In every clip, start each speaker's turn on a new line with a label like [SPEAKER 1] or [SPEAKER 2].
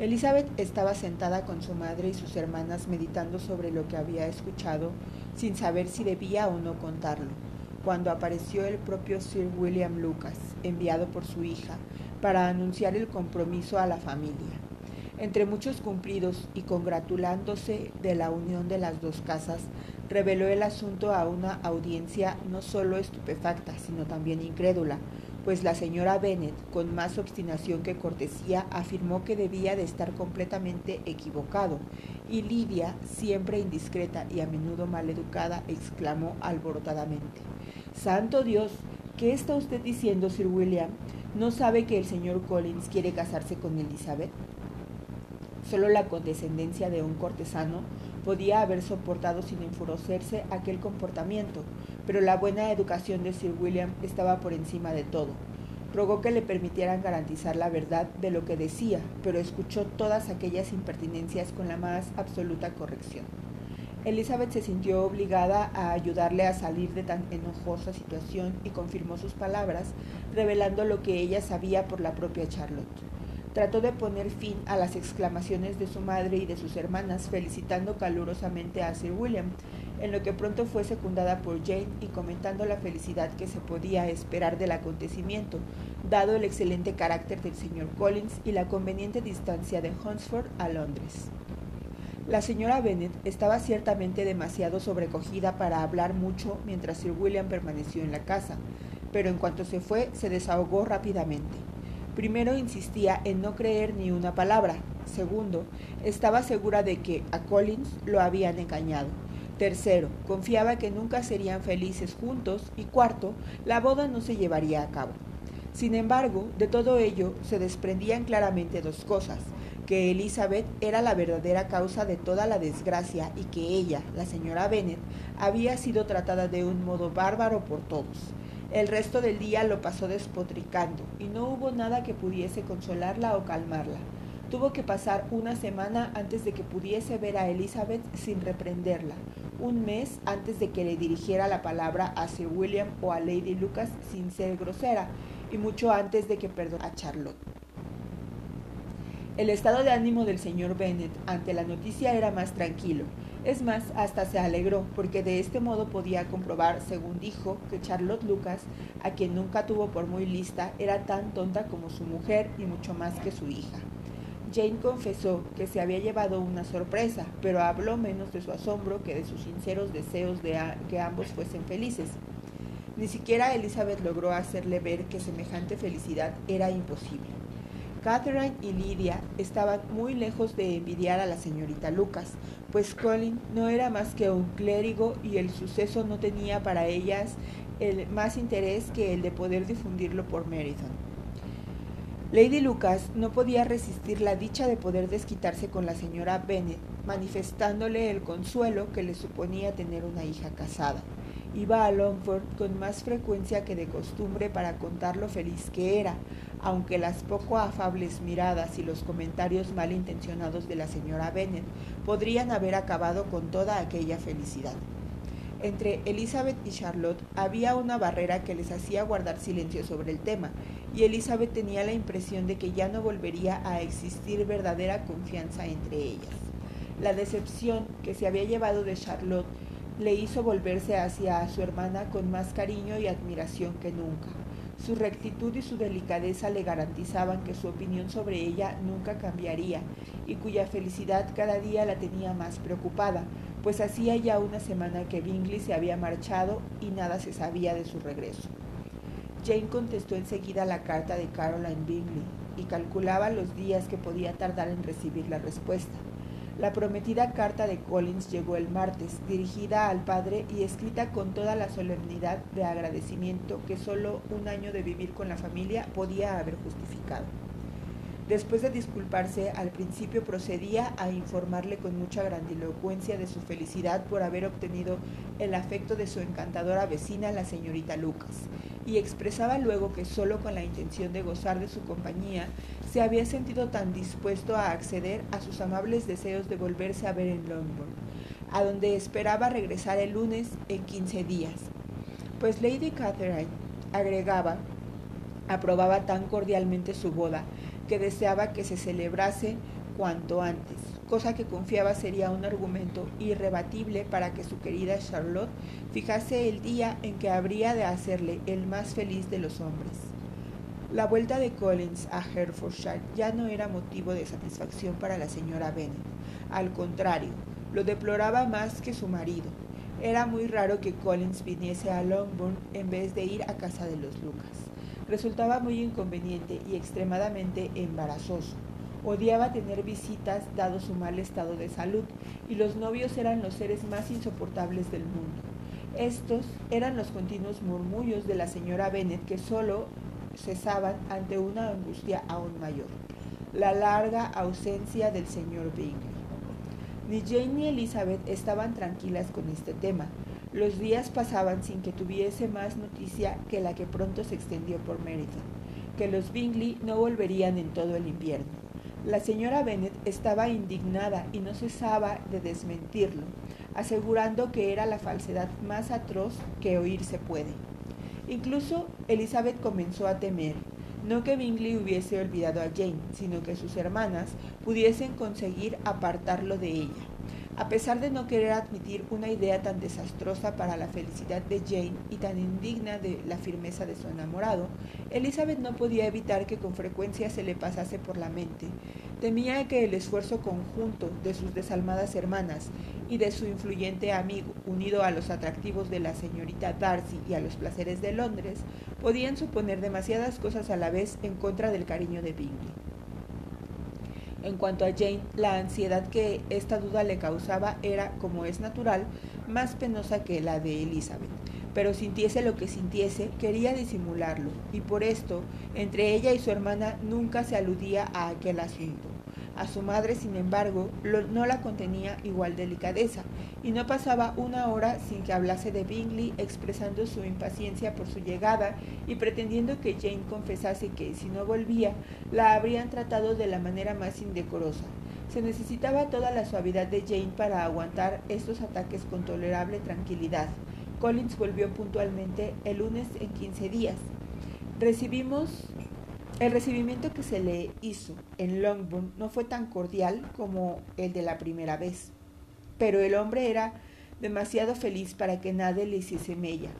[SPEAKER 1] Elizabeth estaba sentada con su madre y sus hermanas meditando sobre lo que había escuchado, sin saber si debía o no contarlo, cuando apareció el propio Sir William Lucas, enviado por su hija, para anunciar el compromiso a la familia. Entre muchos cumplidos y congratulándose de la unión de las dos casas, reveló el asunto a una audiencia no solo estupefacta, sino también incrédula, pues la señora Bennet, con más obstinación que cortesía, afirmó que debía de estar completamente equivocado, y Lidia, siempre indiscreta y a menudo maleducada, exclamó alborotadamente, Santo Dios, ¿qué está usted diciendo, Sir William? ¿No sabe que el señor Collins quiere casarse con Elizabeth? Solo la condescendencia de un cortesano podía haber soportado sin enfurecerse aquel comportamiento, pero la buena educación de Sir William estaba por encima de todo. Rogó que le permitieran garantizar la verdad de lo que decía, pero escuchó todas aquellas impertinencias con la más absoluta corrección. Elizabeth se sintió obligada a ayudarle a salir de tan enojosa situación y confirmó sus palabras, revelando lo que ella sabía por la propia Charlotte. Trató de poner fin a las exclamaciones de su madre y de sus hermanas, felicitando calurosamente a Sir William, en lo que pronto fue secundada por Jane y comentando la felicidad que se podía esperar del acontecimiento, dado el excelente carácter del señor Collins y la conveniente distancia de Hunsford a Londres. La señora Bennet estaba ciertamente demasiado sobrecogida para hablar mucho mientras Sir William permaneció en la casa, pero en cuanto se fue se desahogó rápidamente. Primero insistía en no creer ni una palabra. Segundo, estaba segura de que a Collins lo habían engañado. Tercero, confiaba que nunca serían felices juntos. Y cuarto, la boda no se llevaría a cabo. Sin embargo, de todo ello se desprendían claramente dos cosas, que Elizabeth era la verdadera causa de toda la desgracia y que ella, la señora Bennet, había sido tratada de un modo bárbaro por todos. El resto del día lo pasó despotricando y no hubo nada que pudiese consolarla o calmarla. Tuvo que pasar una semana antes de que pudiese ver a Elizabeth sin reprenderla, un mes antes de que le dirigiera la palabra a Sir William o a Lady Lucas sin ser grosera, y mucho antes de que perdonara a Charlotte. El estado de ánimo del señor Bennet ante la noticia era más tranquilo, es más, hasta se alegró, porque de este modo podía comprobar, según dijo, que Charlotte Lucas, a quien nunca tuvo por muy lista, era tan tonta como su mujer y mucho más que su hija. Jane confesó que se había llevado una sorpresa, pero habló menos de su asombro que de sus sinceros deseos de que ambos fuesen felices. Ni siquiera Elizabeth logró hacerle ver que semejante felicidad era imposible. Catherine y Lydia estaban muy lejos de envidiar a la señorita Lucas, pues Colin no era más que un clérigo y el suceso no tenía para ellas el más interés que el de poder difundirlo por Meryton. Lady Lucas no podía resistir la dicha de poder desquitarse con la señora Bennet, manifestándole el consuelo que le suponía tener una hija casada. Iba a Longford con más frecuencia que de costumbre para contar lo feliz que era, aunque las poco afables miradas y los comentarios malintencionados de la señora Bennet podrían haber acabado con toda aquella felicidad. Entre Elizabeth y Charlotte había una barrera que les hacía guardar silencio sobre el tema, y Elizabeth tenía la impresión de que ya no volvería a existir verdadera confianza entre ellas. La decepción que se había llevado de Charlotte le hizo volverse hacia su hermana con más cariño y admiración que nunca. Su rectitud y su delicadeza le garantizaban que su opinión sobre ella nunca cambiaría y cuya felicidad cada día la tenía más preocupada, pues hacía ya una semana que Bingley se había marchado y nada se sabía de su regreso. Jane contestó enseguida la carta de Caroline Bingley y calculaba los días que podía tardar en recibir la respuesta. La prometida carta de Collins llegó el martes, dirigida al padre y escrita con toda la solemnidad de agradecimiento que solo un año de vivir con la familia podía haber justificado. Después de disculparse, al principio procedía a informarle con mucha grandilocuencia de su felicidad por haber obtenido el afecto de su encantadora vecina, la señorita Lucas, y expresaba luego que solo con la intención de gozar de su compañía se había sentido tan dispuesto a acceder a sus amables deseos de volverse a ver en Longbourn, a donde esperaba regresar el lunes en quince días. Pues Lady Catherine agregaba, aprobaba tan cordialmente su boda, que deseaba que se celebrase cuanto antes, cosa que confiaba sería un argumento irrebatible para que su querida Charlotte fijase el día en que habría de hacerle el más feliz de los hombres. La vuelta de Collins a Herefordshire ya no era motivo de satisfacción para la señora Bennet. Al contrario, lo deploraba más que su marido. Era muy raro que Collins viniese a Longbourn en vez de ir a casa de los Lucas. Resultaba muy inconveniente y extremadamente embarazoso. Odiaba tener visitas dado su mal estado de salud, y los novios eran los seres más insoportables del mundo. Estos eran los continuos murmullos de la señora Bennet que solo cesaban ante una angustia aún mayor, la larga ausencia del señor Bingley. Ni Jane ni Elizabeth estaban tranquilas con este tema. Los días pasaban sin que tuviese más noticia que la que pronto se extendió por Meryton, que los Bingley no volverían en todo el invierno. La señora Bennet estaba indignada y no cesaba de desmentirlo, asegurando que era la falsedad más atroz que oírse puede. Incluso Elizabeth comenzó a temer, no que Bingley hubiese olvidado a Jane, sino que sus hermanas pudiesen conseguir apartarlo de ella. A pesar de no querer admitir una idea tan desastrosa para la felicidad de Jane y tan indigna de la firmeza de su enamorado, Elizabeth no podía evitar que con frecuencia se le pasase por la mente Temía que el esfuerzo conjunto de sus desalmadas hermanas y de su influyente amigo, unido a los atractivos de la señorita Darcy y a los placeres de Londres, podían suponer demasiadas cosas a la vez en contra del cariño de Bingley. En cuanto a Jane, la ansiedad que esta duda le causaba era, como es natural, más penosa que la de Elizabeth pero sintiese lo que sintiese, quería disimularlo, y por esto, entre ella y su hermana nunca se aludía a aquel asunto. A su madre, sin embargo, no la contenía igual delicadeza, y no pasaba una hora sin que hablase de Bingley, expresando su impaciencia por su llegada y pretendiendo que Jane confesase que, si no volvía, la habrían tratado de la manera más indecorosa. Se necesitaba toda la suavidad de Jane para aguantar estos ataques con tolerable tranquilidad. Collins volvió puntualmente el lunes en 15 días. Recibimos el recibimiento que se le hizo en Longbourn no fue tan cordial como el de la primera vez, pero el hombre era demasiado feliz para que nadie le hiciese mella,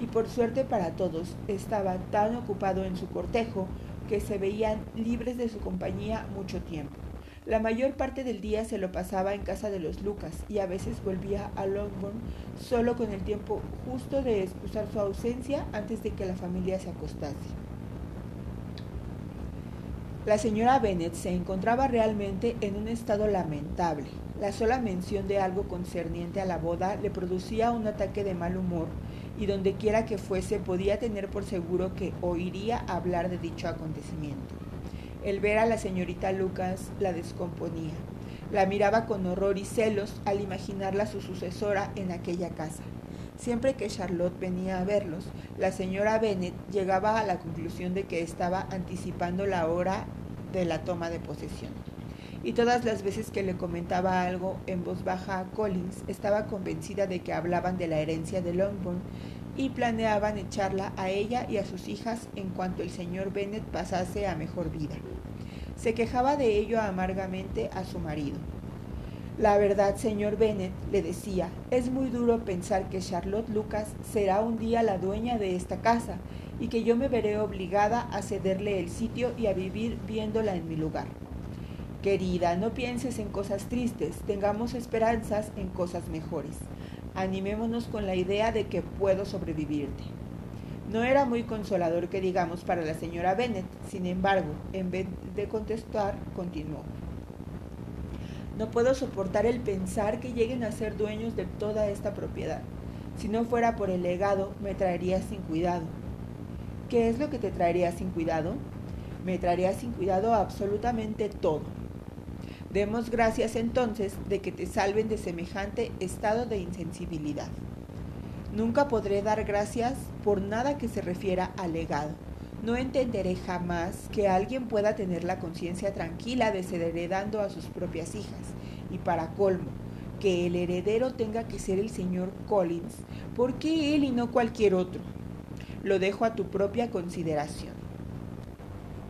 [SPEAKER 1] y por suerte para todos estaba tan ocupado en su cortejo que se veían libres de su compañía mucho tiempo. La mayor parte del día se lo pasaba en casa de los Lucas y a veces volvía a Longbourn solo con el tiempo justo de excusar su ausencia antes de que la familia se acostase. La señora Bennet se encontraba realmente en un estado lamentable. La sola mención de algo concerniente a la boda le producía un ataque de mal humor y dondequiera que fuese podía tener por seguro que oiría hablar de dicho acontecimiento. El ver a la señorita Lucas la descomponía. La miraba con horror y celos al imaginarla su sucesora en aquella casa. Siempre que Charlotte venía a verlos, la señora Bennet llegaba a la conclusión de que estaba anticipando la hora de la toma de posesión. Y todas las veces que le comentaba algo en voz baja a Collins, estaba convencida de que hablaban de la herencia de Longbourn y planeaban echarla a ella y a sus hijas en cuanto el señor Bennet pasase a mejor vida. Se quejaba de ello amargamente a su marido. La verdad, señor Bennet, le decía, es muy duro pensar que Charlotte Lucas será un día la dueña de esta casa y que yo me veré obligada a cederle el sitio y a vivir viéndola en mi lugar. Querida, no pienses en cosas tristes, tengamos esperanzas en cosas mejores animémonos con la idea de que puedo sobrevivirte. No era muy consolador que digamos para la señora Bennet, sin embargo, en vez de contestar, continuó. No puedo soportar el pensar que lleguen a ser dueños de toda esta propiedad. Si no fuera por el legado, me traería sin cuidado. ¿Qué es lo que te traería sin cuidado? Me traería sin cuidado absolutamente todo Demos gracias entonces de que te salven de semejante estado de insensibilidad. Nunca podré dar gracias por nada que se refiera al legado. No entenderé jamás que alguien pueda tener la conciencia tranquila de ser heredando a sus propias hijas. Y para colmo, que el heredero tenga que ser el señor Collins. ¿Por qué él y no cualquier otro? Lo dejo a tu propia consideración.